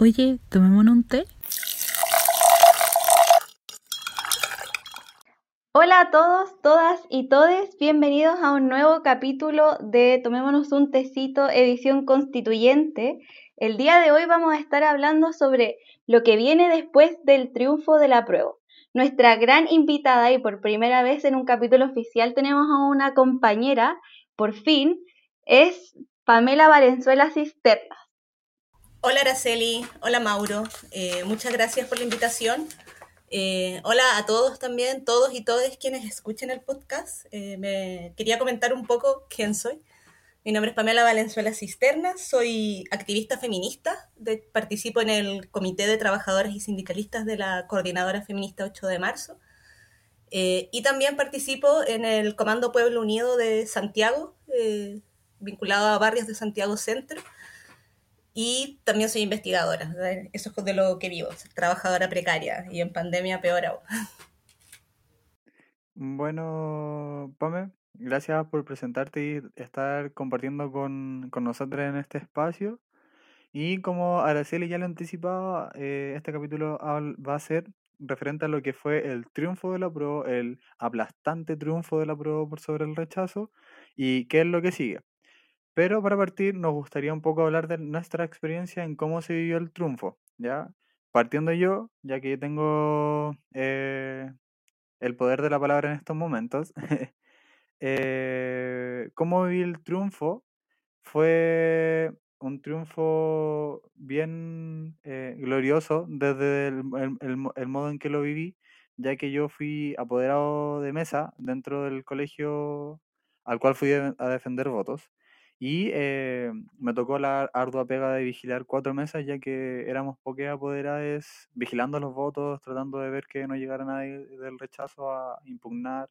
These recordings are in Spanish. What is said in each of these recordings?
Oye, tomémonos un té. Hola a todos, todas y todes, bienvenidos a un nuevo capítulo de Tomémonos un tecito, edición constituyente. El día de hoy vamos a estar hablando sobre lo que viene después del triunfo de la prueba. Nuestra gran invitada y por primera vez en un capítulo oficial tenemos a una compañera, por fin, es Pamela Valenzuela Cisternas. Hola Araceli, hola Mauro, eh, muchas gracias por la invitación. Eh, hola a todos también, todos y todas quienes escuchen el podcast. Eh, me quería comentar un poco quién soy. Mi nombre es Pamela Valenzuela Cisternas, soy activista feminista, participo en el Comité de Trabajadoras y Sindicalistas de la Coordinadora Feminista 8 de marzo y también participo en el Comando Pueblo Unido de Santiago, vinculado a barrios de Santiago Centro y también soy investigadora, eso es de lo que vivo, trabajadora precaria y en pandemia peor aún. Bueno, Pame, gracias por presentarte y estar compartiendo con, con nosotros en este espacio. Y como Araceli ya lo anticipaba, eh, este capítulo va a ser referente a lo que fue el triunfo de la prueba, el aplastante triunfo de la prueba por sobre el rechazo y qué es lo que sigue. Pero para partir, nos gustaría un poco hablar de nuestra experiencia en cómo se vivió el triunfo, ¿ya? Partiendo yo, ya que tengo eh, el poder de la palabra en estos momentos, eh, cómo viví el triunfo fue un triunfo bien eh, glorioso desde el, el, modo en que lo viví, ya que yo fui apoderado de mesa dentro del colegio al cual fui a defender votos. Y eh, me tocó la ardua pega de vigilar cuatro mesas, ya que éramos pocas apoderadas vigilando los votos, tratando de ver que no llegara nadie del rechazo a impugnar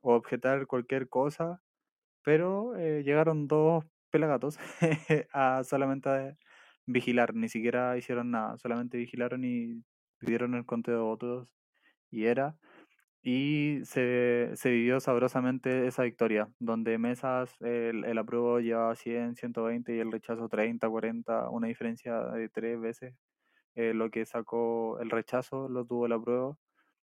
o objetar cualquier cosa. Pero eh, llegaron dos pelagatos a solamente vigilar, ni siquiera hicieron nada, solamente vigilaron y pidieron el conteo de votos y era y se, se, vivió sabrosamente esa victoria, donde mesas el, el apruebo llevaba 100, 120 y el rechazo 30, 40, una diferencia de tres veces. Eh, lo que sacó el rechazo lo tuvo el apruebo.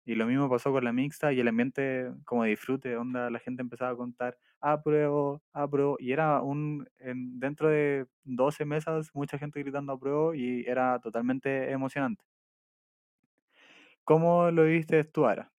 Y lo mismo pasó con la mixta y el ambiente como disfrute, onda la gente empezaba a contar apruebo, apruebo, y era un, en, dentro de 12 mesas, mucha gente gritando apruebo y era totalmente emocionante. ¿Cómo lo viviste tú, Ara?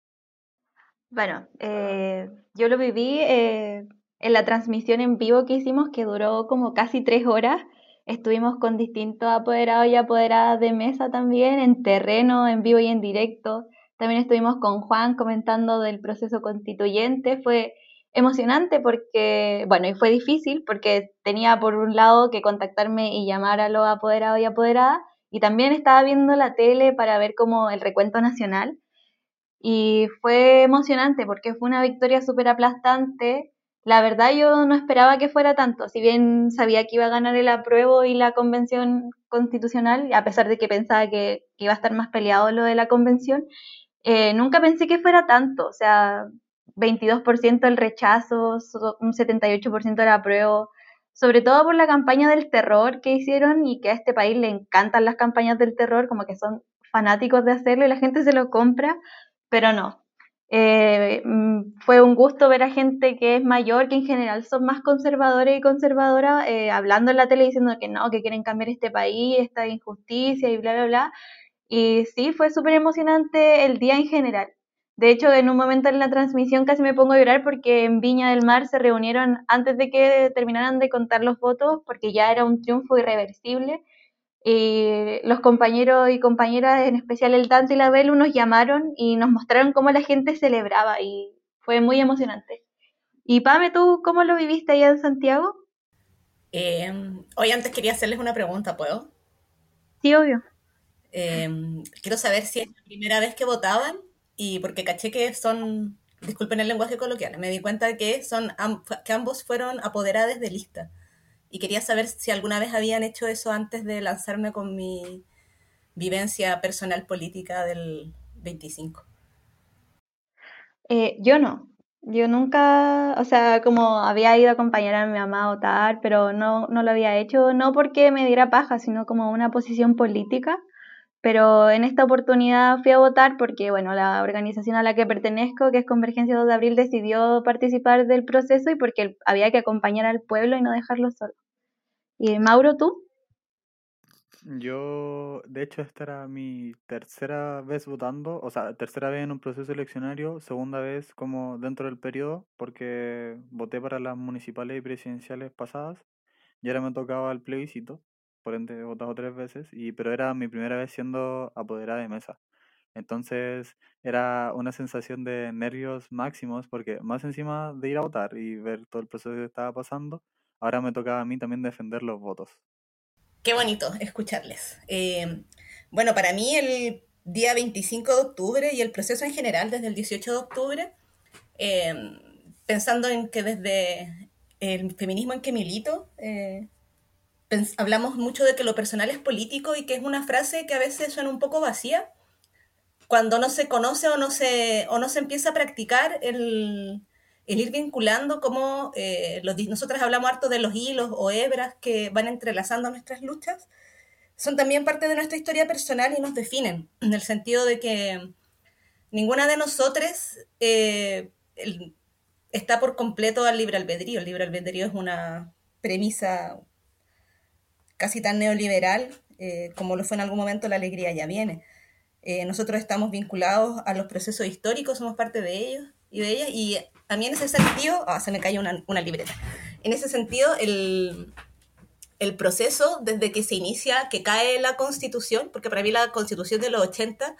Bueno, eh, yo lo viví eh, en la transmisión en vivo que hicimos, que duró como casi tres horas. Estuvimos con distintos apoderados y apoderadas de mesa también, en terreno, en vivo y en directo. También estuvimos con Juan comentando del proceso constituyente. Fue emocionante porque, bueno, y fue difícil porque tenía por un lado que contactarme y llamar a los apoderados y apoderadas, y también estaba viendo la tele para ver como el recuento nacional y fue emocionante porque fue una victoria súper aplastante. La verdad yo no esperaba que fuera tanto, si bien sabía que iba a ganar el apruebo y la convención constitucional, a pesar de que pensaba que, iba a estar más peleado lo de la convención, eh, nunca pensé que fuera tanto, o sea, 22% el rechazo, un 78% el apruebo, sobre todo por la campaña del terror que hicieron y que a este país le encantan las campañas del terror, como que son fanáticos de hacerlo y la gente se lo compra, pero no. Eh, mm, fue un gusto ver a gente que es mayor, que en general son más conservadores y conservadoras, eh, hablando en la tele diciendo que no, que quieren cambiar este país, esta injusticia y bla, bla, bla. Y sí, fue súper emocionante el día en general. De hecho, en un momento en la transmisión casi me pongo a llorar porque en Viña del Mar se reunieron antes de que terminaran de contar los votos, porque ya era un triunfo irreversible y los compañeros y compañeras, en especial el Dante y la Belu, nos llamaron y nos mostraron cómo la gente celebraba y fue muy emocionante. Y Pame, ¿tú cómo lo viviste allá en Santiago? Eh, hoy antes quería hacerles una pregunta, ¿puedo? Sí, obvio. Em, quiero saber si es la primera vez que votaban y porque caché que son, disculpen el lenguaje coloquial, me di cuenta que, son, que ambos fueron apoderados de lista y quería saber si alguna vez habían hecho eso antes de lanzarme con mi vivencia personal política del 25. Eh, yo no. Yo nunca, o sea, como había ido a acompañar a mi mamá a votar, pero no, no lo había hecho, no porque me diera paja, sino como una posición política. Pero en esta oportunidad fui a votar porque, bueno, la organización a la que pertenezco, que es Convergencia 2 de Abril, decidió participar del proceso y porque había que acompañar al pueblo y no dejarlo solo. ¿Y Mauro, tú? Yo, de hecho, esta era mi tercera vez votando, o sea, tercera vez en un proceso eleccionario, segunda vez como dentro del periodo, porque voté para las municipales y presidenciales pasadas y ahora me tocaba el plebiscito, por ende he votado tres veces, y, pero era mi primera vez siendo apoderada de mesa. Entonces era una sensación de nervios máximos, porque más encima de ir a votar y ver todo el proceso que estaba pasando, ahora me tocaba a mí también defender los votos. Qué bonito escucharles. Eh, bueno, para mí el día 25 de octubre y el proceso en general desde el 18 de octubre, eh, pensando en que desde el feminismo en que milito, eh, hablamos mucho de que lo personal es político y que es una frase que a veces suena un poco vacía cuando no se conoce o no se, o no se empieza a practicar el, el ir vinculando como eh, los, nosotras hablamos harto de los hilos o hebras que van entrelazando nuestras luchas, son también parte de nuestra historia personal y nos definen, en el sentido de que ninguna de nosotras eh, está por completo al libre albedrío. El libre albedrío es una premisa casi tan neoliberal eh, como lo fue en algún momento la alegría ya viene. nosotros estamos vinculados a los procesos históricos, somos parte de ellos y de ellas, y a mí en ese sentido, ah, se me cayó una, una, libreta, en ese sentido el, el proceso desde que se inicia, que cae la constitución, porque para mí la constitución de los 80,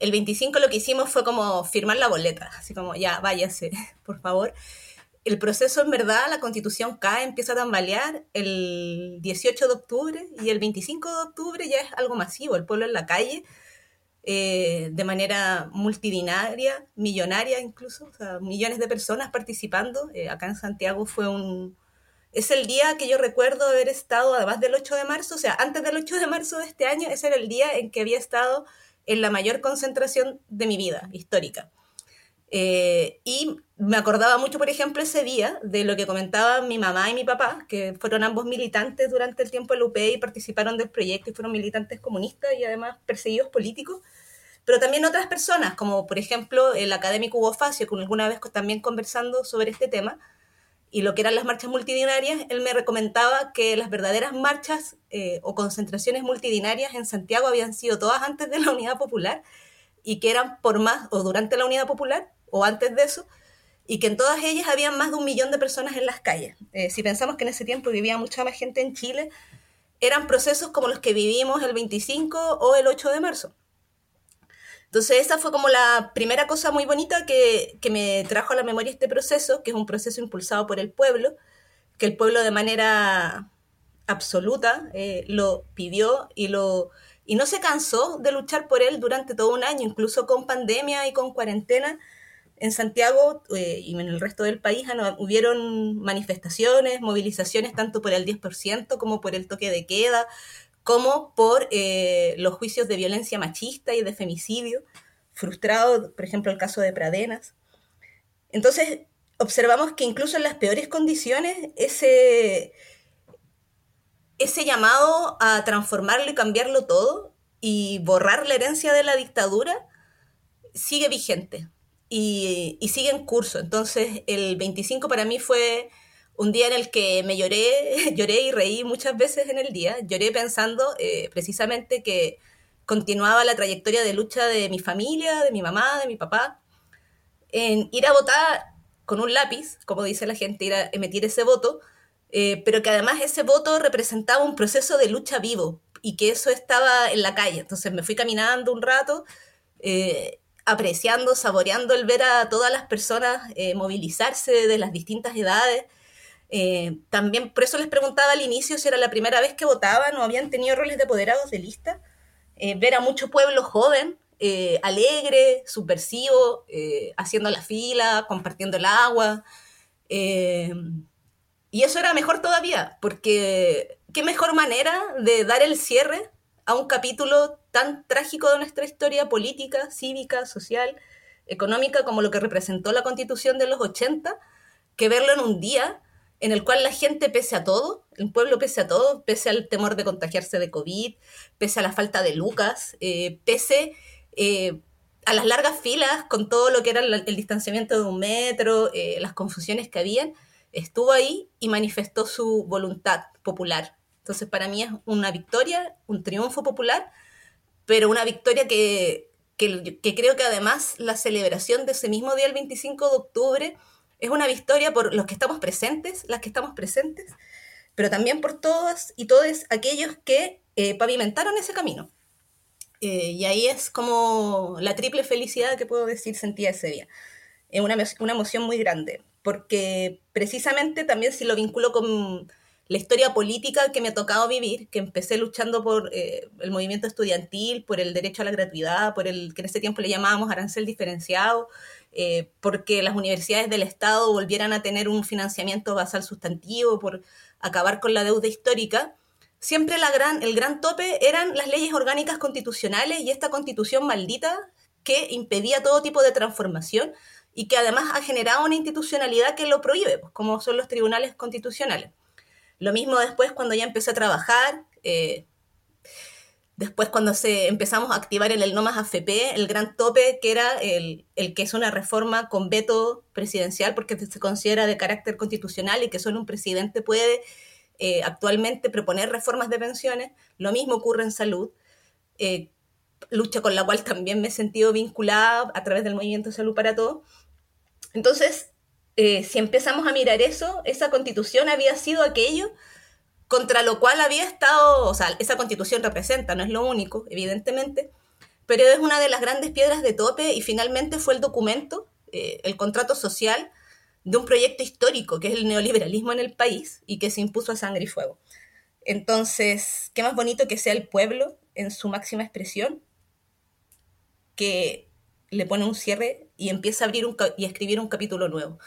el 25 lo que hicimos fue como firmar la boleta, así como ya, váyase, por favor. El proceso en verdad, la constitución cae, empieza a tambalear el 18 de octubre y el 25 de octubre ya es algo masivo, el pueblo en la calle, eh, de manera multidinaria, millonaria incluso, millones de personas participando. Eh, acá en Santiago fue un... Es el día que yo recuerdo haber estado, además del 8 de marzo, o sea, antes del 8 de marzo de este año, ese era el día en que había estado en la mayor concentración de mi vida histórica. Eh, y me acordaba mucho, por ejemplo, ese día de lo que comentaban mi mamá y mi papá, que fueron ambos militantes durante el tiempo del UP y participaron del proyecto y fueron militantes comunistas y además perseguidos políticos pero también otras personas, como por ejemplo el académico Hugo Facio, con alguna vez también conversando sobre este tema, y lo que eran las marchas multidinarias, él me recomendaba que las verdaderas marchas eh, o concentraciones multidinarias en Santiago habían sido todas antes de la Unidad Popular y que eran por más o durante la Unidad Popular o antes de eso, y que en todas ellas había más de un millón de personas en las calles. Eh, si pensamos que en ese tiempo vivía mucha más gente en Chile, eran procesos como los que vivimos el 25 o el 8 de marzo. Entonces esa fue como la primera cosa muy bonita que, me trajo a la memoria este proceso, que es un proceso impulsado por el pueblo, que el pueblo de manera absoluta eh, lo pidió y, lo, y no se cansó de luchar por él durante todo un año, incluso con pandemia y con cuarentena. En Santiago eh, y en el resto del país hubieron manifestaciones, movilizaciones tanto por el 10% como por el toque de queda, como por eh, los juicios de violencia machista y de femicidio, frustrado, por ejemplo, el caso de Pradenas. Entonces, observamos que incluso en las peores condiciones, ese, ese llamado a transformarlo y cambiarlo todo y borrar la herencia de la dictadura sigue vigente y, y sigue en curso. Entonces, el 25 para mí fue un día en el que me lloré, lloré y reí muchas veces en el día. Lloré pensando eh, precisamente que continuaba la trayectoria de lucha de mi familia, de mi mamá, de mi papá, en ir a votar con un lápiz, como dice la gente, ir a emitir ese voto, eh, pero que además ese voto representaba un proceso de lucha vivo y que eso estaba en la calle. Entonces me fui caminando un rato, eh, apreciando, saboreando el ver a todas las personas movilizarse de las distintas edades eh, también por eso les preguntaba al inicio si era la primera vez que votaban o habían tenido roles de apoderados de lista. Eh, ver a mucho pueblo joven, eh, alegre, subversivo, haciendo la fila, compartiendo el agua. y eso era mejor todavía, porque qué mejor manera de dar el cierre a un capítulo tan trágico de nuestra historia política, cívica, social, económica como lo que representó la constitución de los 80, que verlo en un día en el cual la gente, pese a todo, el pueblo pese a todo, pese al temor de contagiarse de COVID, pese a la falta de lucas, eh, pese eh, a las largas filas con todo lo que era el, distanciamiento de un metro, eh, las confusiones que habían, estuvo ahí y manifestó su voluntad popular. Entonces, para mí es una victoria, un triunfo popular, pero una victoria que, que, creo que además la celebración de ese mismo día, el 25 de octubre, es una victoria por los que estamos presentes, las que estamos presentes, pero también por todas y todos aquellos que eh, pavimentaron ese camino. Eh, y ahí es como la triple felicidad que puedo decir sentía ese día. Es una, una emoción muy grande, porque precisamente también si lo vinculo con la historia política que me ha tocado vivir, que empecé luchando por eh, el movimiento estudiantil, por el derecho a la gratuidad, por el que en ese tiempo le llamábamos arancel diferenciado, eh, porque las universidades del Estado volvieran a tener un financiamiento basal sustantivo, por acabar con la deuda histórica, siempre la el gran tope eran las leyes orgánicas constitucionales y esta constitución maldita que impedía todo tipo de transformación y que además ha generado una institucionalidad que lo prohíbe, pues, como son los tribunales constitucionales. Lo mismo después cuando ya empecé a trabajar, eh, Después, cuando se empezamos a activar en el No Más AFP, el gran tope que era el, que es una reforma con veto presidencial porque se considera de carácter constitucional y que solo un presidente puede eh, actualmente proponer reformas de pensiones. Lo mismo ocurre en salud, eh, lucha con la cual también me he sentido vinculada a través del movimiento Salud para Todos. Entonces, eh, si empezamos a mirar eso, esa constitución había sido aquello contra lo cual había estado, o sea, esa constitución representa, no es lo único, evidentemente, pero es una de las grandes piedras de tope y finalmente fue el documento, eh, el contrato social de un proyecto histórico que es el neoliberalismo en el país y que se impuso a sangre y fuego. Entonces, qué más bonito que sea el pueblo en su máxima expresión, que le pone un cierre y empieza a abrir y a escribir un capítulo nuevo.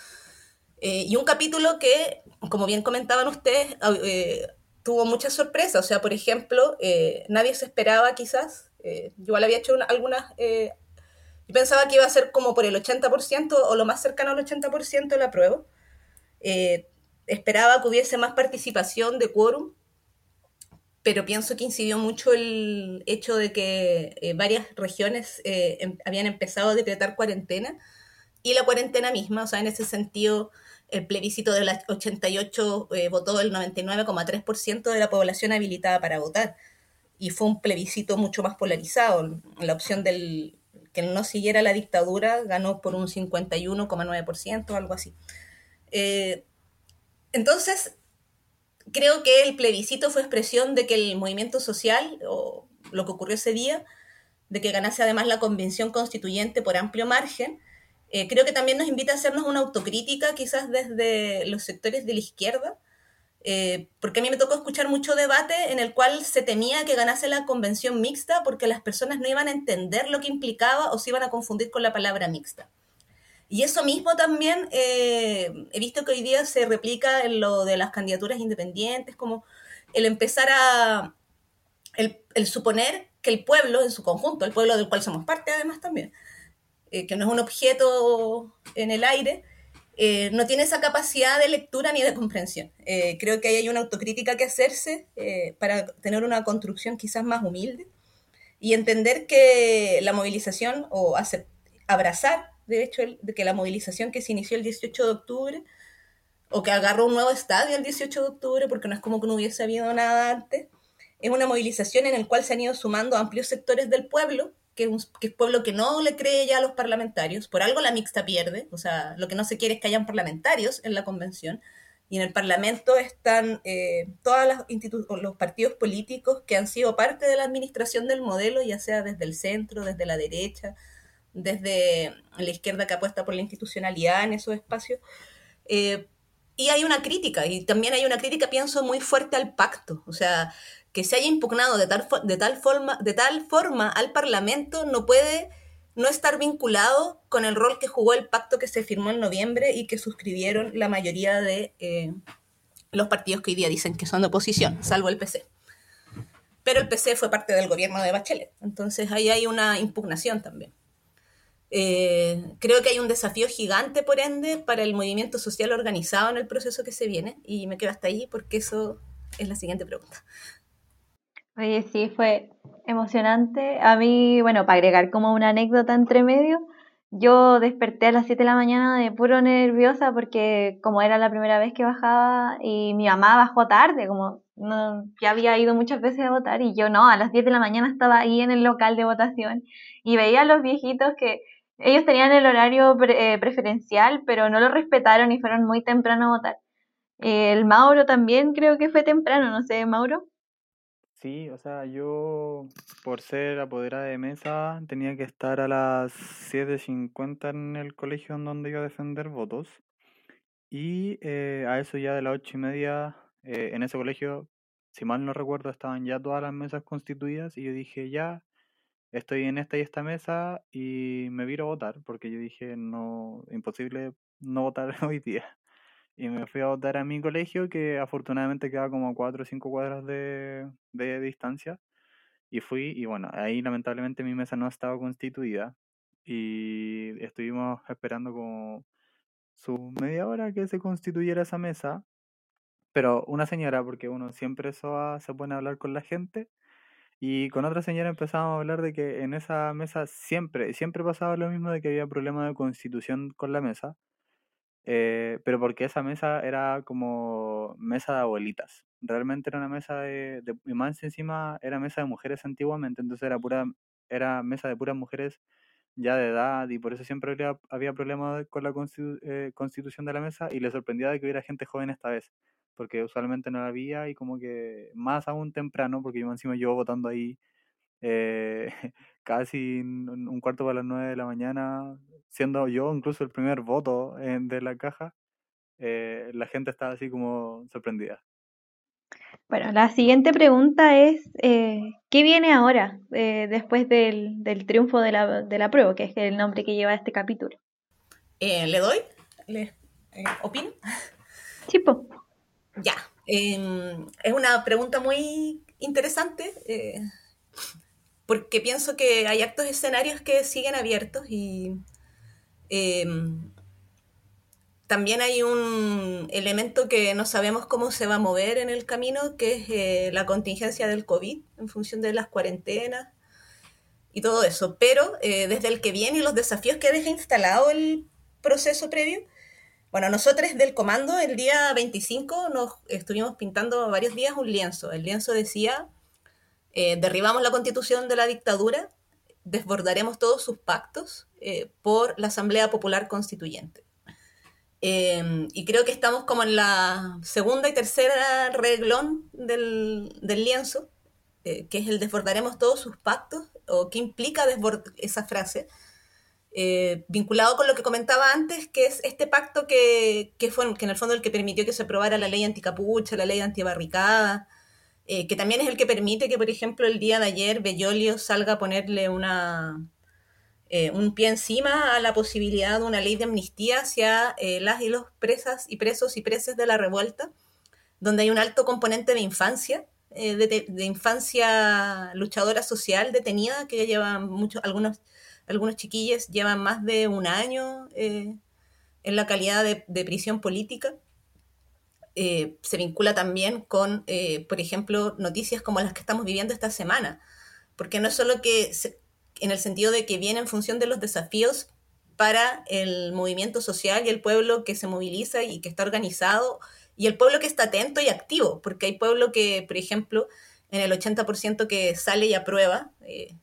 Eh, y un capítulo que, como bien comentaban ustedes, eh, tuvo muchas sorpresas. O sea, por ejemplo, eh, nadie se esperaba quizás, yo igual había hecho algunas, yo pensaba que iba a ser como por el 80% o lo más cercano al 80% de la prueba. esperaba que hubiese más participación de quórum, pero pienso que incidió mucho el hecho de que varias regiones em, habían empezado a decretar cuarentena y la cuarentena misma, o sea, en ese sentido el plebiscito de las 88 eh, votó el 99,3% de la población habilitada para votar. Y fue un plebiscito mucho más polarizado. La opción del que no siguiera la dictadura ganó por un 51,9%, algo así. Eh, entonces, creo que el plebiscito fue expresión de que el movimiento social, o lo que ocurrió ese día, de que ganase además la convención constituyente por amplio margen, eh, creo que también nos invita a hacernos una autocrítica, quizás desde los sectores de la izquierda, eh, porque a mí me tocó escuchar mucho debate en el cual se temía que ganase la convención mixta porque las personas no iban a entender lo que implicaba o se iban a confundir con la palabra mixta. Y eso mismo también eh, he visto que hoy día se replica en lo de las candidaturas independientes, como el empezar a, el, el suponer que el pueblo en su conjunto, el pueblo del cual somos parte además también, eh, que no es un objeto en el aire, eh, no tiene esa capacidad de lectura ni de comprensión. Eh, creo que hay una autocrítica que hacerse para tener una construcción quizás más humilde y entender que la movilización o abrazar, de hecho, que la movilización que se inició el 18 de octubre o que agarró un nuevo estadio el 18 de octubre, porque no es como que no hubiese habido nada antes, es una movilización en la cual se han ido sumando amplios sectores del pueblo que es un pueblo que no le cree ya a los parlamentarios, por algo la mixta pierde, o sea, lo que no se quiere es que hayan parlamentarios en la convención, y en el Parlamento están eh, todos los partidos políticos que han sido parte de la administración del modelo, ya sea desde el centro, desde la derecha, desde la izquierda que apuesta por la institucionalidad en esos espacios. Eh, y hay una crítica, y también hay una crítica, pienso, muy fuerte al pacto. O sea, que se haya impugnado de tal, de tal, forma, de tal forma al Parlamento no puede no estar vinculado con el rol que jugó el pacto que se firmó en noviembre y que suscribieron la mayoría de eh, los partidos que hoy día dicen que son de oposición, salvo el PC. Pero el PC fue parte del gobierno de Bachelet, entonces ahí hay una impugnación también. Eh, creo que hay un desafío gigante, por ende, para el movimiento social organizado en el proceso que se viene. Y me quedo hasta ahí porque eso es la siguiente pregunta. Oye, sí, fue emocionante. A mí, bueno, para agregar como una anécdota entre medio, yo desperté a las 7 de la mañana de puro nerviosa porque como era la primera vez que bajaba y mi mamá bajó tarde, como no, ya había ido muchas veces a votar y yo no, a las 10 de la mañana estaba ahí en el local de votación y veía a los viejitos que ellos tenían el horario eh, preferencial, pero no lo respetaron y fueron muy temprano a votar. el Mauro también creo que fue temprano, no sé, Mauro. Sí, o sea, yo por ser apoderada de mesa tenía que estar a las 7.50 en el colegio en donde iba a defender votos. Y eh, a eso ya de las ocho y media, eh, en ese colegio, si mal no recuerdo, estaban ya todas las mesas constituidas y yo dije, ya, estoy en esta y esta mesa y me viro a votar, porque yo dije, no, imposible no votar hoy día. Y me fui a votar a mi colegio, que afortunadamente queda como a cuatro o cinco cuadras de, de distancia. Y fui, y bueno, ahí lamentablemente mi mesa no estaba constituida. Y estuvimos esperando como su media hora que se constituyera esa mesa. Pero una señora, porque uno siempre eso se pone a hablar con la gente. Y con otra señora empezamos a hablar de que en esa mesa siempre, siempre pasaba lo mismo de que había problemas de constitución con la mesa. Eh, pero porque esa mesa era como mesa de abuelitas. Realmente era una mesa de, de y encima era mesa de mujeres antiguamente, entonces era pura, era mesa de puras mujeres ya de edad y por eso siempre había, había problemas con la eh, constitución de la mesa y le sorprendía de que hubiera gente joven esta vez, porque usualmente no la había y como que más aún temprano, porque yo encima yo votando ahí eh, casi un cuarto para las nueve de la mañana, siendo yo incluso el primer voto de la caja, eh, la gente estaba así como sorprendida. Bueno, la siguiente pregunta es, eh, ¿qué viene ahora después del, del, triunfo de la, de la prueba, que es el nombre que lleva este capítulo? ¿Le doy? ¿Le opino? Sí, Ya. Em, es una pregunta muy interesante porque pienso que hay actos escenarios que siguen abiertos y em, también hay un elemento que no sabemos cómo se va a mover en el camino, que es eh, la contingencia del COVID en función de las cuarentenas y todo eso. Pero eh, desde el que viene y los desafíos que deja instalado el proceso previo, bueno, nosotros del comando el día 25 nos estuvimos pintando varios días un lienzo. El lienzo decía eh, derribamos la constitución de la dictadura, desbordaremos todos sus pactos eh, por la Asamblea Popular Constituyente. Em, y creo que estamos como en la segunda y tercera reglón del, del lienzo, eh, que es el desbordaremos todos sus pactos, o qué implica esa frase, vinculado con lo que comentaba antes, que es este pacto que, que fue que en el fondo el que permitió que se aprobara la ley anticapucha, la ley antibarricada, eh, que también es el que permite que, por ejemplo, el día de ayer Bellolio salga a ponerle una, eh, un pie encima a la posibilidad de una ley de amnistía hacia eh, las y los presas y presos y presas de la revuelta, donde hay un alto componente de infancia, de, infancia luchadora social detenida, que ya llevan muchos, algunos, algunos chiquillos llevan más de un año en la calidad de prisión política. Eh, se vincula también con, eh, por ejemplo, noticias como las que estamos viviendo esta semana, porque no es solo que, en el sentido de que viene en función de los desafíos para el movimiento social y el pueblo que se moviliza y que está organizado, y el pueblo que está atento y activo, porque hay pueblo que, por ejemplo, en el 80% que sale y aprueba, eh,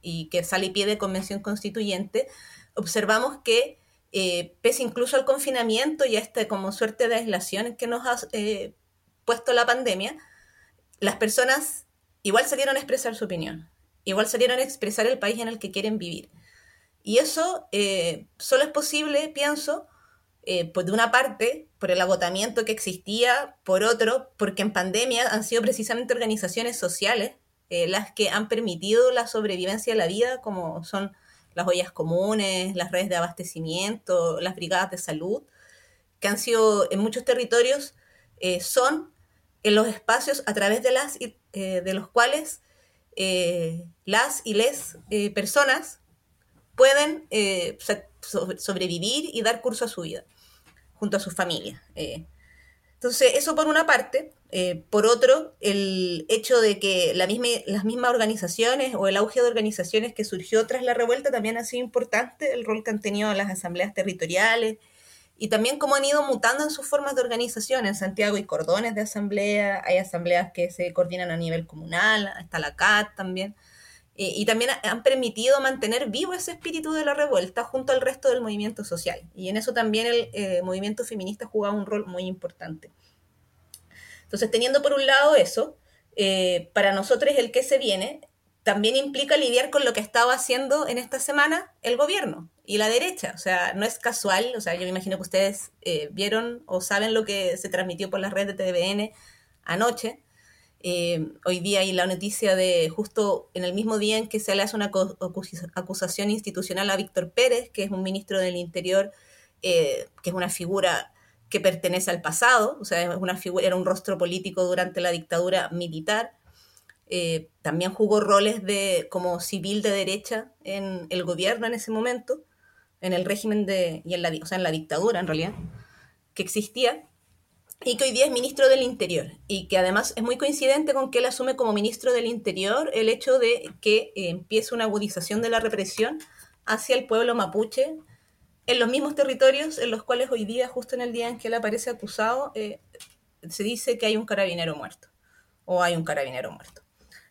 y que sale y pide convención constituyente, observamos que eh, pese incluso al confinamiento y a esta como suerte de aislación que nos ha eh, puesto la pandemia, las personas igual salieron a expresar su opinión, igual salieron a expresar el país en el que quieren vivir. Y eso eh, solo es posible, pienso, pues de una parte, por el agotamiento que existía, por otro, porque en pandemia han sido precisamente organizaciones sociales las que han permitido la sobrevivencia de la vida, como son las ollas comunes, las redes de abastecimiento, las brigadas de salud, que han sido en muchos territorios, eh, son en los espacios a través de, las, eh, de los cuales eh, las y les personas pueden eh, sobrevivir y dar curso a su vida junto a su familia. Eh. Entonces, eso por una parte. Eh, por otro, el hecho de que la misma, las mismas organizaciones o el auge de organizaciones que surgió tras la revuelta también ha sido importante, el rol que han tenido las asambleas territoriales y también cómo han ido mutando en sus formas de organización. En Santiago hay cordones de asamblea, hay asambleas que se coordinan a nivel comunal, está la CAT también. Eh, y también han permitido mantener vivo ese espíritu de la revuelta junto al resto del movimiento social. Y en eso también el eh, movimiento feminista ha jugado un rol muy importante. Entonces, teniendo por un lado eso, eh, para nosotros el que se viene también implica lidiar con lo que estaba haciendo en esta semana el gobierno y la derecha. O sea, no es casual, o sea, yo me imagino que ustedes vieron o saben lo que se transmitió por las redes de TVN anoche, eh, hoy día hay la noticia de justo en el mismo día en que se le hace una acusación institucional a Víctor Pérez, que es un ministro del Interior, eh, que es una figura que pertenece al pasado, o sea, es una figura, era un rostro político durante la dictadura militar. Eh, también jugó roles de como civil de derecha en el gobierno en ese momento, en el régimen de, y en la, o sea, en la dictadura en realidad, que existía y que hoy día es ministro del Interior y que además es muy coincidente con que él asume como ministro del Interior el hecho de que eh, empiece una agudización de la represión hacia el pueblo mapuche en los mismos territorios en los cuales hoy día, justo en el día en que él aparece acusado, eh, se dice que hay un carabinero muerto o hay un carabinero muerto.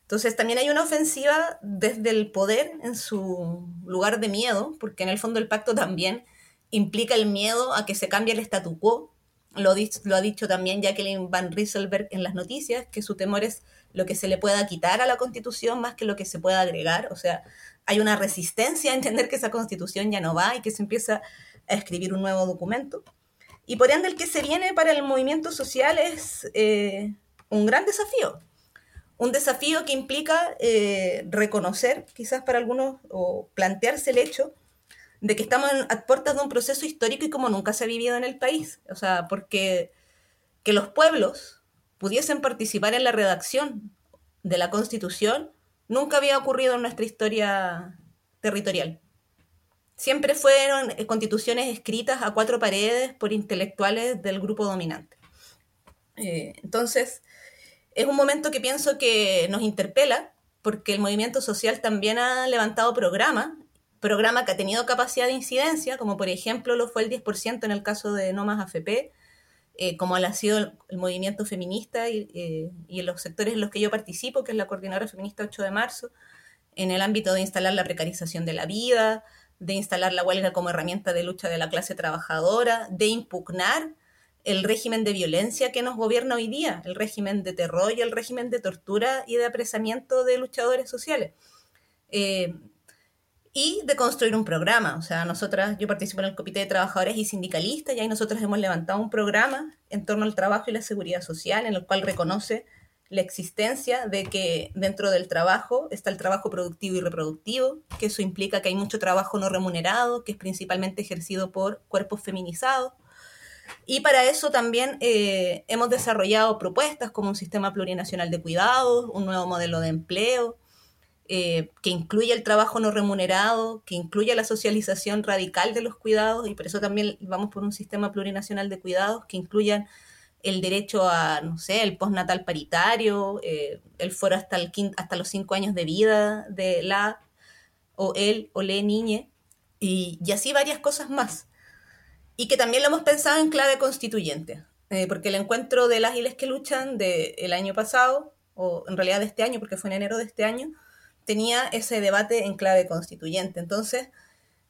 Entonces también hay una ofensiva desde el poder en su lugar de miedo, porque en el fondo el pacto también implica el miedo a que se cambie el statu quo lo, ha dicho también Jacqueline Van Rieselberg en las noticias, que su temor es lo que se le pueda quitar a la constitución más que lo que se pueda agregar. O sea, hay una resistencia a entender que esa constitución ya no va y que se empieza a escribir un nuevo documento. Y por ende el que se viene para el movimiento social es eh, un gran desafío. Un desafío que implica eh, reconocer, quizás para algunos, o plantearse el hecho de que estamos a puertas de un proceso histórico y como nunca se ha vivido en el país. O sea, porque que los pueblos pudiesen participar en la redacción de la Constitución nunca había ocurrido en nuestra historia territorial. Siempre fueron constituciones escritas a cuatro paredes por intelectuales del grupo dominante. Eh, entonces, es un momento que pienso que nos interpela porque el movimiento social también ha levantado programas programa que ha tenido capacidad de incidencia, como por ejemplo lo fue el 10% en el caso de No Más AFP, eh, como ha sido el, movimiento feminista y, eh, y, en los sectores en los que yo participo, que es la Coordinadora Feminista 8 de marzo, en el ámbito de instalar la precarización de la vida, de instalar la huelga como herramienta de lucha de la clase trabajadora, de impugnar el régimen de violencia que nos gobierna hoy día, el régimen de terror y el régimen de tortura y de apresamiento de luchadores sociales. Eh, y de construir un programa. O sea, nosotras, yo participo en el Comité de Trabajadores y Sindicalistas y ahí nosotros hemos levantado un programa en torno al trabajo y la seguridad social, en el cual reconoce la existencia de que dentro del trabajo está el trabajo productivo y reproductivo, que eso implica que hay mucho trabajo no remunerado, que es principalmente ejercido por cuerpos feminizados. Y para eso también eh, hemos desarrollado propuestas como un sistema plurinacional de cuidados, un nuevo modelo de empleo, eh, que incluya el trabajo no remunerado, que incluya la socialización radical de los cuidados, y por eso también vamos por un sistema plurinacional de cuidados que incluyan el derecho a, no sé, el postnatal paritario, eh, el fuero hasta, el hasta los cinco años de vida de la o él o le niñe, y, así varias cosas más. Y que también lo hemos pensado en clave constituyente, eh, porque el encuentro de las islas que luchan del año pasado, o en realidad de este año, porque fue en enero de este año, tenía ese debate en clave constituyente. Entonces,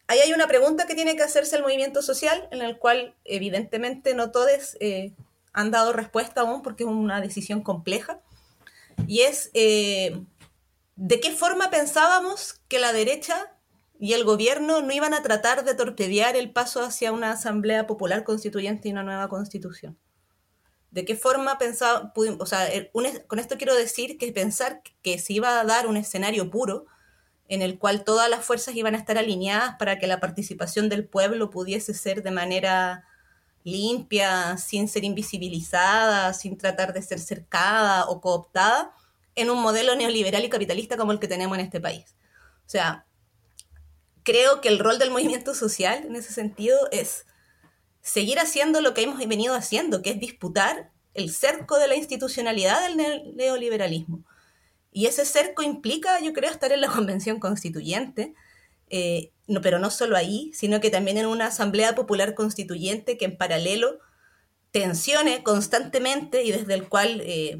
ahí hay una pregunta que tiene que hacerse el movimiento social, en el cual evidentemente no todos eh, han dado respuesta aún porque es una decisión compleja, y es eh, de qué forma pensábamos que la derecha y el gobierno no iban a tratar de torpedear el paso hacia una asamblea popular constituyente y una nueva constitución de qué forma pensaba, o sea, con esto quiero decir que pensar que se iba a dar un escenario puro en el cual todas las fuerzas iban a estar alineadas para que la participación del pueblo pudiese ser de manera limpia, sin ser invisibilizada, sin tratar de ser cercada o cooptada, en un modelo neoliberal y capitalista como el que tenemos en este país. O sea, creo que el rol del movimiento social en ese sentido es seguir haciendo lo que hemos venido haciendo, que es disputar el cerco de la institucionalidad del neoliberalismo. Y ese cerco implica, yo creo, estar en la convención constituyente, eh, pero no solo ahí, sino que también en una asamblea popular constituyente que en paralelo tensione constantemente y desde el cual eh,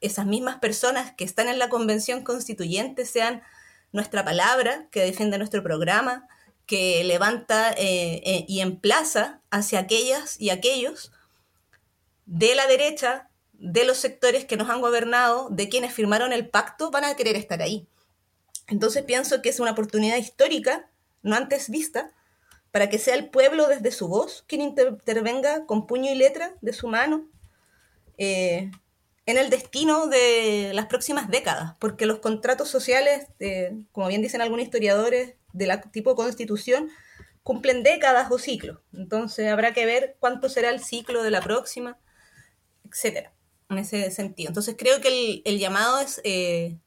esas mismas personas que están en la convención constituyente sean nuestra palabra, que defiende nuestro programa, que levanta eh, y emplaza hacia aquellas y aquellos de la derecha, de los sectores que nos han gobernado, de quienes firmaron el pacto, van a querer estar ahí. Entonces pienso que es una oportunidad histórica, no antes vista, para que sea el pueblo desde su voz quien intervenga con puño y letra de su mano eh, en el destino de las próximas décadas, porque los contratos sociales, como bien dicen algunos historiadores, de la tipo constitución, cumplen décadas o ciclos. Entonces habrá que ver cuánto será el ciclo de la próxima, etcétera, en ese sentido. Entonces creo que el, llamado es eh,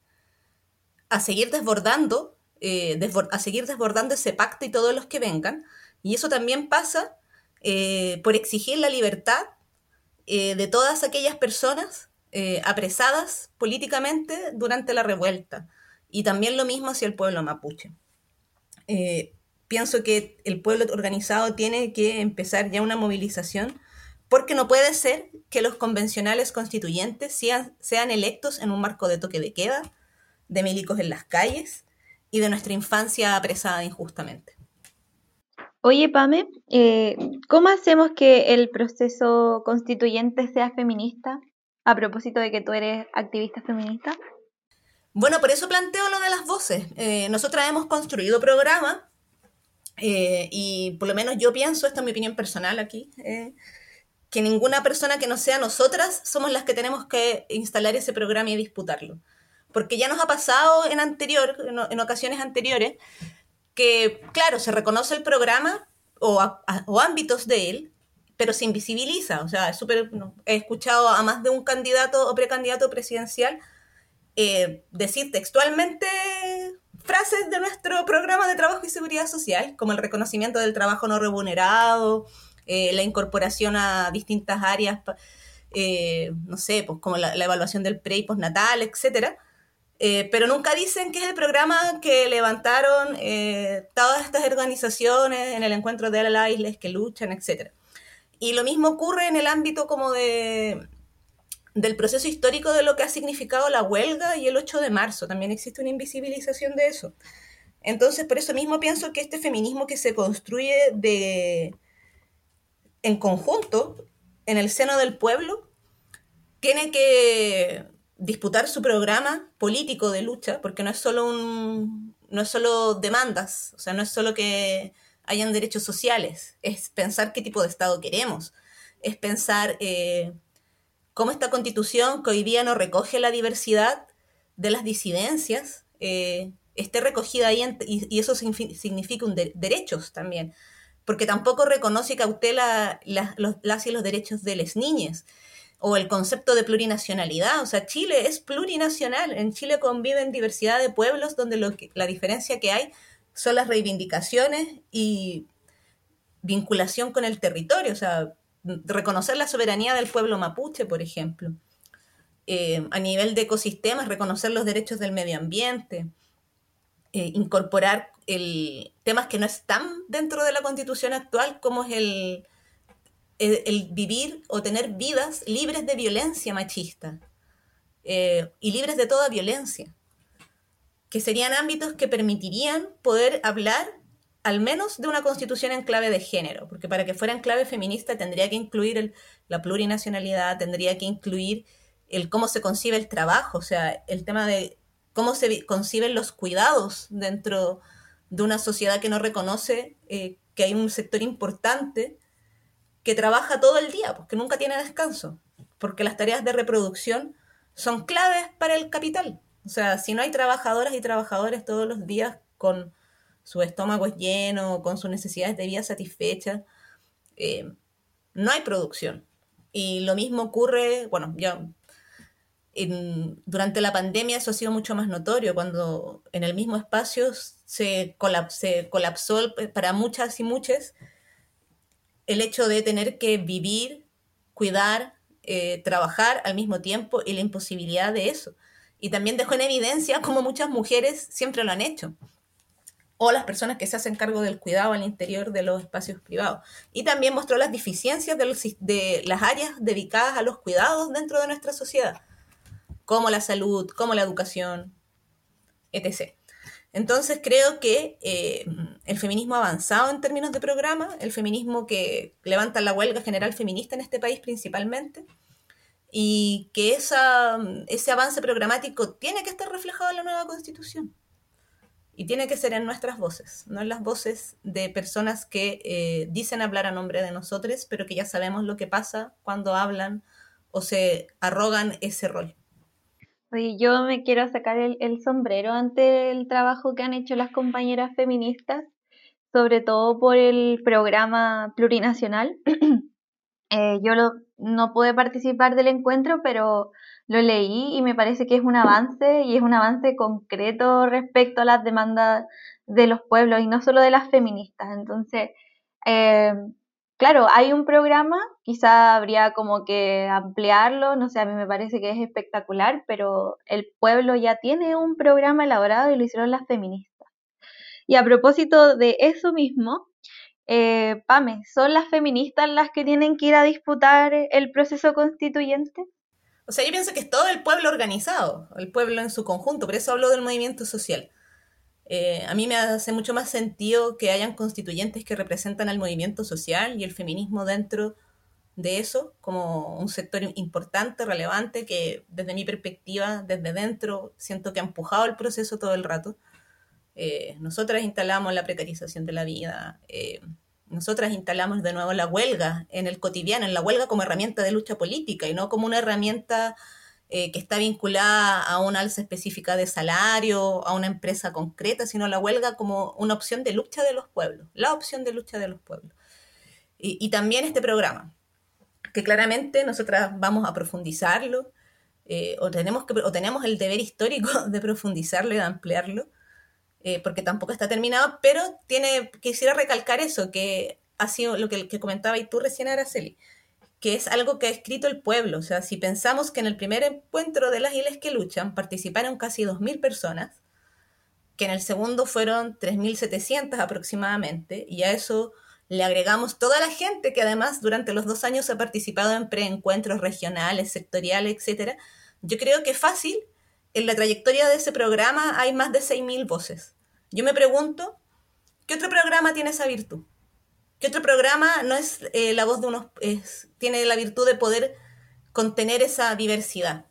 a seguir desbordando, eh, a seguir desbordando ese pacto y todos los que vengan. Y eso también pasa eh, por exigir la libertad de todas aquellas personas apresadas políticamente durante la revuelta. Y también lo mismo hacia el pueblo mapuche pienso que el pueblo organizado tiene que empezar ya una movilización porque no puede ser que los convencionales constituyentes sean, sean electos en un marco de toque de queda, de milicos en las calles y de nuestra infancia apresada injustamente. Oye, Pame, eh, ¿cómo hacemos que el proceso constituyente sea feminista? A propósito de que tú eres activista feminista. Bueno, por eso planteo lo de las voces. Eh, nosotras hemos construido programas eh, y por lo menos yo pienso, esta es mi opinión personal aquí, eh, que ninguna persona que no sea nosotras somos las que tenemos que instalar ese programa y disputarlo. Porque ya nos ha pasado en, anterior, en, ocasiones anteriores que, claro, se reconoce el programa o, o ámbitos de él, pero se invisibiliza. O sea, super, he escuchado a más de un candidato o precandidato presidencial eh, decir textualmente frases de nuestro programa de trabajo y seguridad social, como el reconocimiento del trabajo no remunerado, eh, la incorporación a distintas áreas, eh, no sé, pues como la, evaluación del pre y postnatal, etc. Eh, pero nunca dicen que es el programa que levantaron todas estas organizaciones en el encuentro de la islas que luchan, etc. Y lo mismo ocurre en el ámbito como de, del proceso histórico de lo que ha significado la huelga y el 8 de marzo. También existe una invisibilización de eso. Entonces, por eso mismo pienso que este feminismo que se construye de, en conjunto, en el seno del pueblo, tiene que disputar su programa político de lucha, porque no es solo un, no es solo demandas, o sea, no es solo que hayan derechos sociales, es pensar qué tipo de Estado queremos, es pensar eh, cómo esta constitución, que hoy día no recoge la diversidad de las disidencias, eh, esté recogida ahí y, eso significa un derechos también, porque tampoco reconoce y cautela los, las y los derechos de las niñas o el concepto de plurinacionalidad. O sea, Chile es plurinacional. En Chile conviven diversidad de pueblos donde lo la diferencia que hay son las reivindicaciones y vinculación con el territorio. O sea, reconocer la soberanía del pueblo mapuche, por ejemplo. Eh, a nivel de ecosistemas, reconocer los derechos del medio ambiente, eh, incorporar el, temas que no están dentro de la constitución actual, como es el, vivir o tener vidas libres de violencia machista eh, y libres de toda violencia, que serían ámbitos que permitirían poder hablar al menos de una constitución en clave de género, porque para que fuera en clave feminista tendría que incluir la plurinacionalidad, tendría que incluir el cómo se concibe el trabajo, o sea, el tema de cómo se conciben los cuidados dentro de una sociedad que no reconoce eh, que hay un sector importante que trabaja todo el día, porque nunca tiene descanso, porque las tareas de reproducción son claves para el capital. O sea, si no hay trabajadoras y trabajadores todos los días con su estómago es lleno, con sus necesidades de vida satisfechas, eh, no hay producción. Y lo mismo ocurre, bueno, ya durante la pandemia eso ha sido mucho más notorio, cuando en el mismo espacio se, se colapsó para muchas y muchas el hecho de tener que vivir, cuidar, eh, trabajar al mismo tiempo y la imposibilidad de eso. Y también dejó en evidencia cómo muchas mujeres siempre lo han hecho. O las personas que se hacen cargo del cuidado al interior de los espacios privados. Y también mostró las deficiencias de, las áreas dedicadas a los cuidados dentro de nuestra sociedad, como la salud, como la educación, etc. Entonces creo que eh, el feminismo avanzado en términos de programa, el feminismo que levanta la huelga general feminista en este país principalmente, y que esa, ese avance programático tiene que estar reflejado en la nueva constitución. Y tiene que ser en nuestras voces, no en las voces de personas que eh, dicen hablar a nombre de nosotros, pero que ya sabemos lo que pasa cuando hablan o se arrogan ese rol yo me quiero sacar el, sombrero ante el trabajo que han hecho las compañeras feministas, sobre todo por el programa plurinacional. Eh, yo no pude participar del encuentro, pero lo leí y me parece que es un avance y es un avance concreto respecto a las demandas de los pueblos y no solo de las feministas. Entonces, eh, claro, hay un programa, quizá habría como que ampliarlo, no sé, a mí me parece que es espectacular, pero el pueblo ya tiene un programa elaborado y lo hicieron las feministas. Y a propósito de eso mismo, eh, Pame, ¿son las feministas las que tienen que ir a disputar el proceso constituyente? O sea, yo pienso que es todo el pueblo organizado, el pueblo en su conjunto, por eso hablo del movimiento social. Eh, a mí me hace mucho más sentido que hayan constituyentes que representan al movimiento social y el feminismo dentro de eso como un sector importante, relevante, que desde mi perspectiva, desde dentro, siento que ha empujado el proceso todo el rato. Eh, nosotras instalamos la precarización de la vida, eh, nosotras instalamos de nuevo la huelga en el cotidiano, en la huelga como herramienta de lucha política y no como una herramienta eh, que está vinculada a una alza específica de salario, a una empresa concreta, sino la huelga como una opción de lucha de los pueblos, la opción de lucha de los pueblos. Y, también este programa, que claramente nosotras vamos a profundizarlo, eh, o, tenemos o tenemos el deber histórico de profundizarlo y de ampliarlo, eh, porque tampoco está terminado, pero tiene, quisiera recalcar eso, que ha sido lo que, que comentaba y tú recién, Araceli, que es algo que ha escrito el pueblo. O sea, si pensamos que en el primer encuentro de las islas que luchan participaron casi 2.000 personas, que en el segundo fueron 3.700 aproximadamente, y a eso le agregamos toda la gente que además durante los dos años ha participado en preencuentros regionales, sectoriales, etc., yo creo que fácil, en la trayectoria de ese programa hay más de 6.000 voces. Yo me pregunto, ¿qué otro programa tiene esa virtud? ¿Qué otro programa no es eh, la voz de unos, tiene la virtud de poder contener esa diversidad?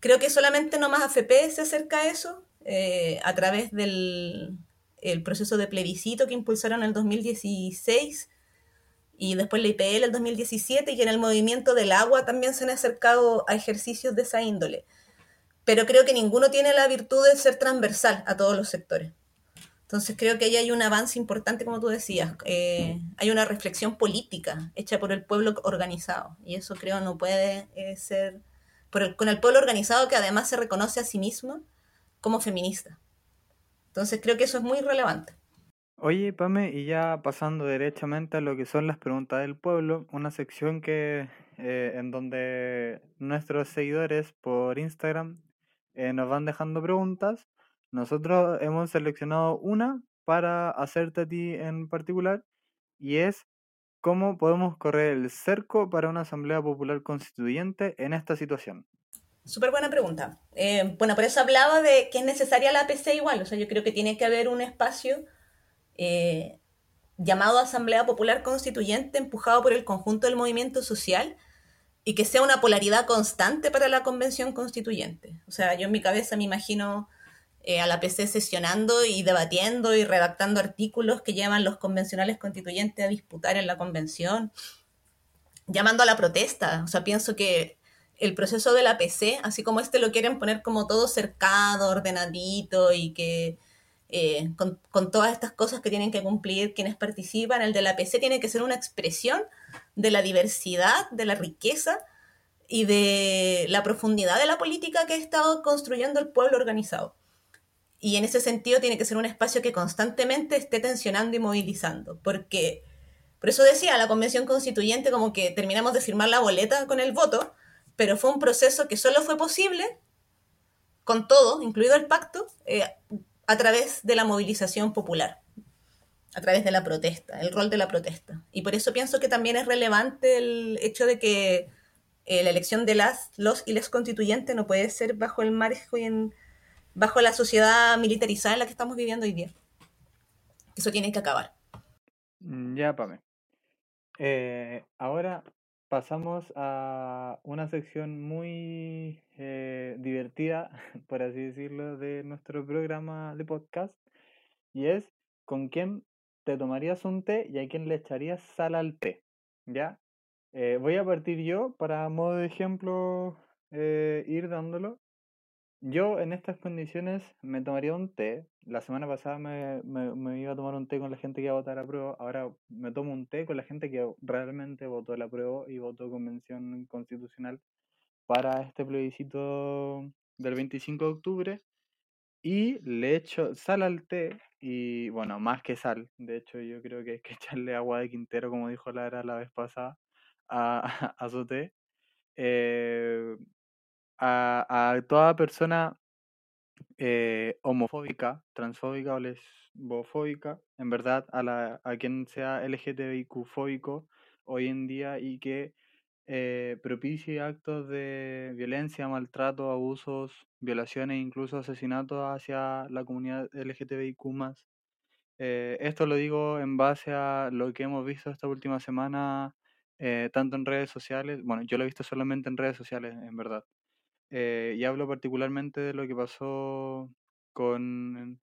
Creo que solamente nomás AFP se acerca a eso eh, a través del el proceso de plebiscito que impulsaron en el 2016 y después la IPL el 2017 y en el movimiento del agua también se han acercado a ejercicios de esa índole. Pero creo que ninguno tiene la virtud de ser transversal a todos los sectores. Entonces creo que ahí hay un avance importante, como tú decías. Eh, hay una reflexión política hecha por el pueblo organizado. Y eso creo no puede eh, ser con el pueblo organizado que además se reconoce a sí mismo como feminista. Entonces creo que eso es muy relevante. Oye, Pame, y ya pasando derechamente a lo que son las preguntas del pueblo, una sección que eh, en donde nuestros seguidores por Instagram nos van dejando preguntas nosotros hemos seleccionado una para hacerte a ti en particular y es cómo podemos correr el cerco para una asamblea popular constituyente en esta situación. Súper buena pregunta. Eh, bueno, por eso hablaba de que es necesaria la APC igual, o sea, yo creo que tiene que haber un espacio eh, llamado Asamblea Popular Constituyente empujado por el conjunto del movimiento social y que sea una polaridad constante para la convención constituyente. O sea, yo en mi cabeza me imagino eh, a la PC sesionando y debatiendo y redactando artículos que llevan los convencionales constituyentes a disputar en la convención, llamando a la protesta. O sea, pienso que el proceso de la PC, así como este lo quieren poner como todo cercado, ordenadito y que eh, con, con, todas estas cosas que tienen que cumplir quienes participan, el de la PC tiene que ser una expresión de la diversidad, de la riqueza y de la profundidad de la política que ha estado construyendo el pueblo organizado. Y en ese sentido tiene que ser un espacio que constantemente esté tensionando y movilizando, porque, por eso decía, la convención constituyente como que terminamos de firmar la boleta con el voto, pero fue un proceso que solo fue posible con todo, incluido el pacto, eh, a través de la movilización popular, a través de la protesta, el rol de la protesta. Y por eso pienso que también es relevante el hecho de que eh, la elección de las, los y les constituyentes no puede ser bajo el margen, bajo la sociedad militarizada en la que estamos viviendo hoy día. Eso tiene que acabar. Mm, ya, Pame. Eh, ahora pasamos a una sección muy eh, divertida, por así decirlo, de nuestro programa de podcast, y es con quién te tomarías un té y a quién le echarías sal al té, ¿ya? Eh, voy a partir yo para modo de ejemplo ir dándolo. Yo en estas condiciones me tomaría un té. La semana pasada me, me, iba a tomar un té con la gente que iba a votar a prueba. Ahora me tomo un té con la gente que realmente votó la prueba y votó convención constitucional para este plebiscito del 25 de octubre. Y le echo sal al té y bueno, más que sal. De hecho, yo creo que hay que echarle agua de Quintero, como dijo Lara la vez pasada, a, a su té. Eh, a, toda persona eh, homofóbica, transfóbica o lesbofóbica, en verdad, a, la, a quien sea LGTBIQ fóbico hoy en día y que eh, propicie actos de violencia, maltrato, abusos, violaciones, incluso asesinatos hacia la comunidad LGTBIQ. Eh, esto lo digo en base a lo que hemos visto esta última semana, eh, tanto en redes sociales, bueno, yo lo he visto solamente en redes sociales, en verdad. Eh, y hablo particularmente de lo que pasó con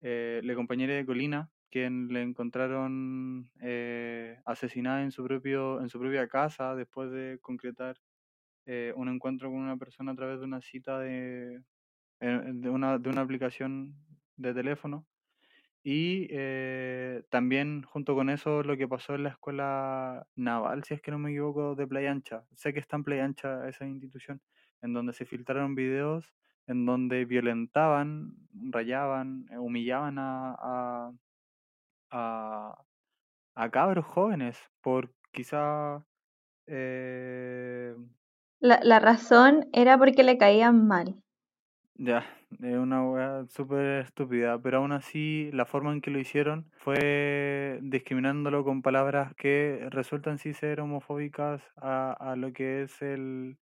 eh, la compañera de Colina, quien le encontraron eh, asesinada en su, propio, en su propia casa después de concretar un encuentro con una persona a través de una cita de, de, una, de una aplicación de teléfono. Y también junto con eso lo que pasó en la escuela naval, si es que no me equivoco, de Playa Ancha. Sé que está en Playa Ancha esa institución en donde se filtraron videos en donde violentaban, rayaban, eh, humillaban a, a, a, cabros jóvenes por quizá... Eh, la, la, razón era porque le caían mal. Ya, es una weá súper estúpida, pero aún así la forma en que lo hicieron fue discriminándolo con palabras que resultan sí ser homofóbicas a, a lo que es el,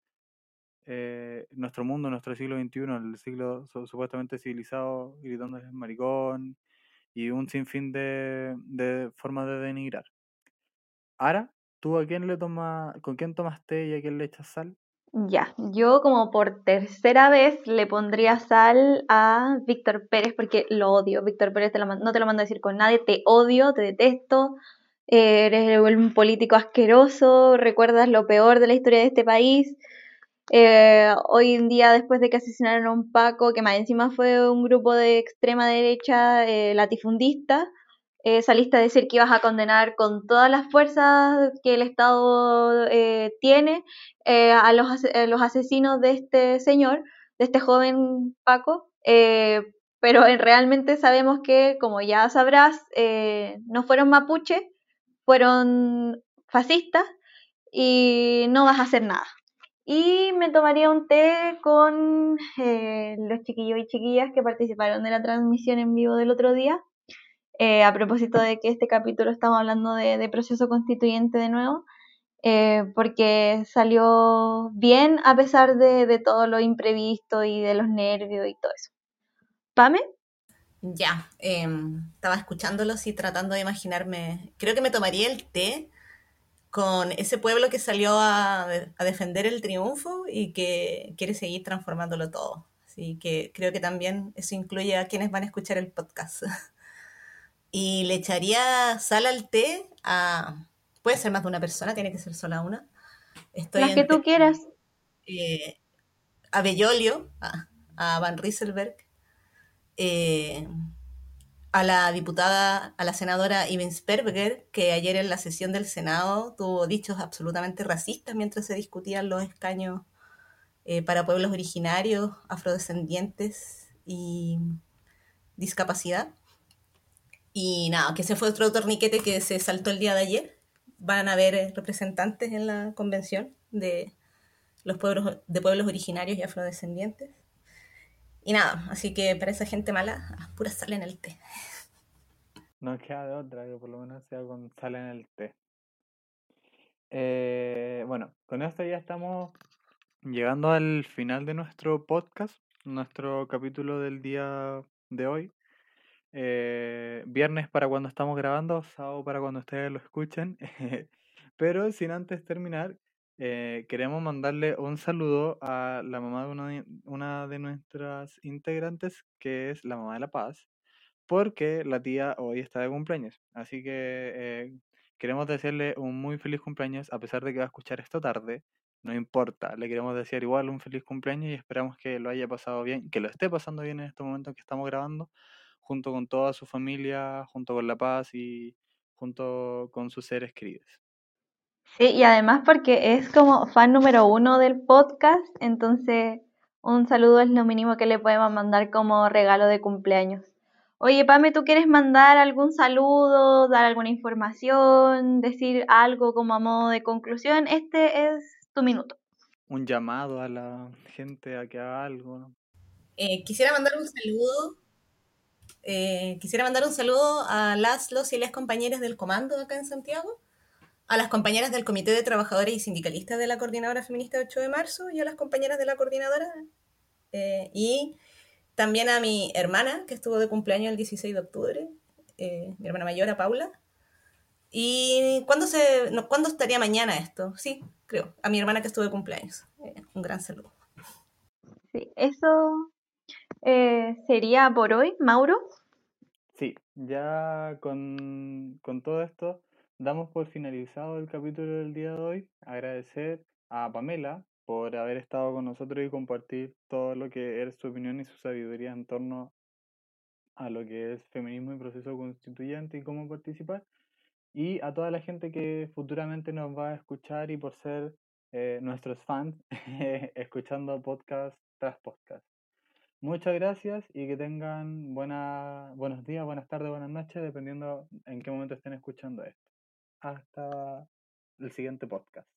eh, nuestro mundo, nuestro siglo XXI, el siglo supuestamente civilizado, gritándole maricón y un sinfín de, de formas de denigrar. Ahora, ¿tú a quién le tomas, con quién tomas té y a quién le echas sal? Ya, yo como por tercera vez le pondría sal a Víctor Pérez porque lo odio. Víctor Pérez no te lo mando a decir con nadie, te odio, te detesto. eres un político asqueroso, recuerdas lo peor de la historia de este país. Eh, hoy en día, después de que asesinaron a un Paco, que más encima fue un grupo de extrema derecha eh, latifundista, eh, saliste a decir que ibas a condenar con todas las fuerzas que el Estado tiene a los, los, asesinos de este señor, de este joven Paco, pero realmente sabemos que, como ya sabrás, no fueron mapuches, fueron fascistas y no vas a hacer nada. Y me tomaría un té con eh, los chiquillos y chiquillas que participaron de la transmisión en vivo del otro día. Eh, a propósito de que este capítulo estamos hablando de, proceso constituyente de nuevo, eh, porque salió bien a pesar de, todo lo imprevisto y de los nervios y todo eso. ¿Pame? Ya, em, estaba escuchándolos y tratando de imaginarme, creo que me tomaría el té con ese pueblo que salió a, defender el triunfo y que quiere seguir transformándolo todo. Así que creo que también eso incluye a quienes van a escuchar el podcast. y le echaría sal al té a... Puede ser más de una persona, tiene que ser sola una. Estoy Las que tú quieras. Eh, a Bellolio, a, Van Rieselberg, eh, a la diputada, a la senadora Ivan Sperberger, que ayer en la sesión del Senado tuvo dichos absolutamente racistas mientras se discutían los escaños eh, para pueblos originarios, afrodescendientes y discapacidad. Y nada, que ese fue otro torniquete que se saltó el día de ayer. Van a haber representantes en la convención de los pueblos, de pueblos originarios y afrodescendientes. Y nada, así que para esa gente mala, pura sal en el té. No queda de otra, que por lo menos sea con sal en el té. Eh, bueno, con esto ya estamos llegando al final de nuestro podcast, nuestro capítulo del día de hoy. Eh, viernes para cuando estamos grabando, sábado para cuando ustedes lo escuchen. Pero sin antes terminar, eh, queremos mandarle un saludo a la mamá de una, de nuestras integrantes, que es la mamá de La Paz, porque la tía hoy está de cumpleaños. Así que eh, queremos decirle un muy feliz cumpleaños, a pesar de que va a escuchar esto tarde. No importa, le queremos decir igual un feliz cumpleaños y esperamos que lo haya pasado bien, que lo esté pasando bien en este momento que estamos grabando, junto con toda su familia, junto con La Paz y junto con sus seres queridos. Sí, y además porque es como fan número uno del podcast, entonces un saludo es lo mínimo que le podemos mandar como regalo de cumpleaños. Oye, Pame, ¿tú quieres mandar algún saludo, dar alguna información, decir algo como a modo de conclusión? Este es tu minuto. Un llamado a la gente a que haga algo. Eh, quisiera mandar un saludo. Eh, quisiera mandar un saludo a las, los y las compañeras del comando acá en Santiago a las compañeras del Comité de Trabajadores y Sindicalistas de la Coordinadora Feminista 8 de marzo y a las compañeras de la coordinadora. Eh, y también a mi hermana, que estuvo de cumpleaños el 16 de octubre, eh, mi hermana mayor, a Paula. ¿Y cuándo, se, no, ¿cuándo estaría mañana esto? Sí, creo. A mi hermana que estuvo de cumpleaños. Eh, un gran saludo. Sí, eso sería por hoy, Mauro. Sí, ya con, con todo esto damos por finalizado el capítulo del día de hoy. Agradecer a Pamela por haber estado con nosotros y compartir todo lo que es su opinión y su sabiduría en torno a lo que es feminismo y proceso constituyente y cómo participar. Y a toda la gente que futuramente nos va a escuchar y por ser eh, nuestros fans, escuchando podcast tras podcast. Muchas gracias y que tengan buena, buenos días, buenas tardes, buenas noches, dependiendo en qué momento estén escuchando esto hasta el siguiente podcast.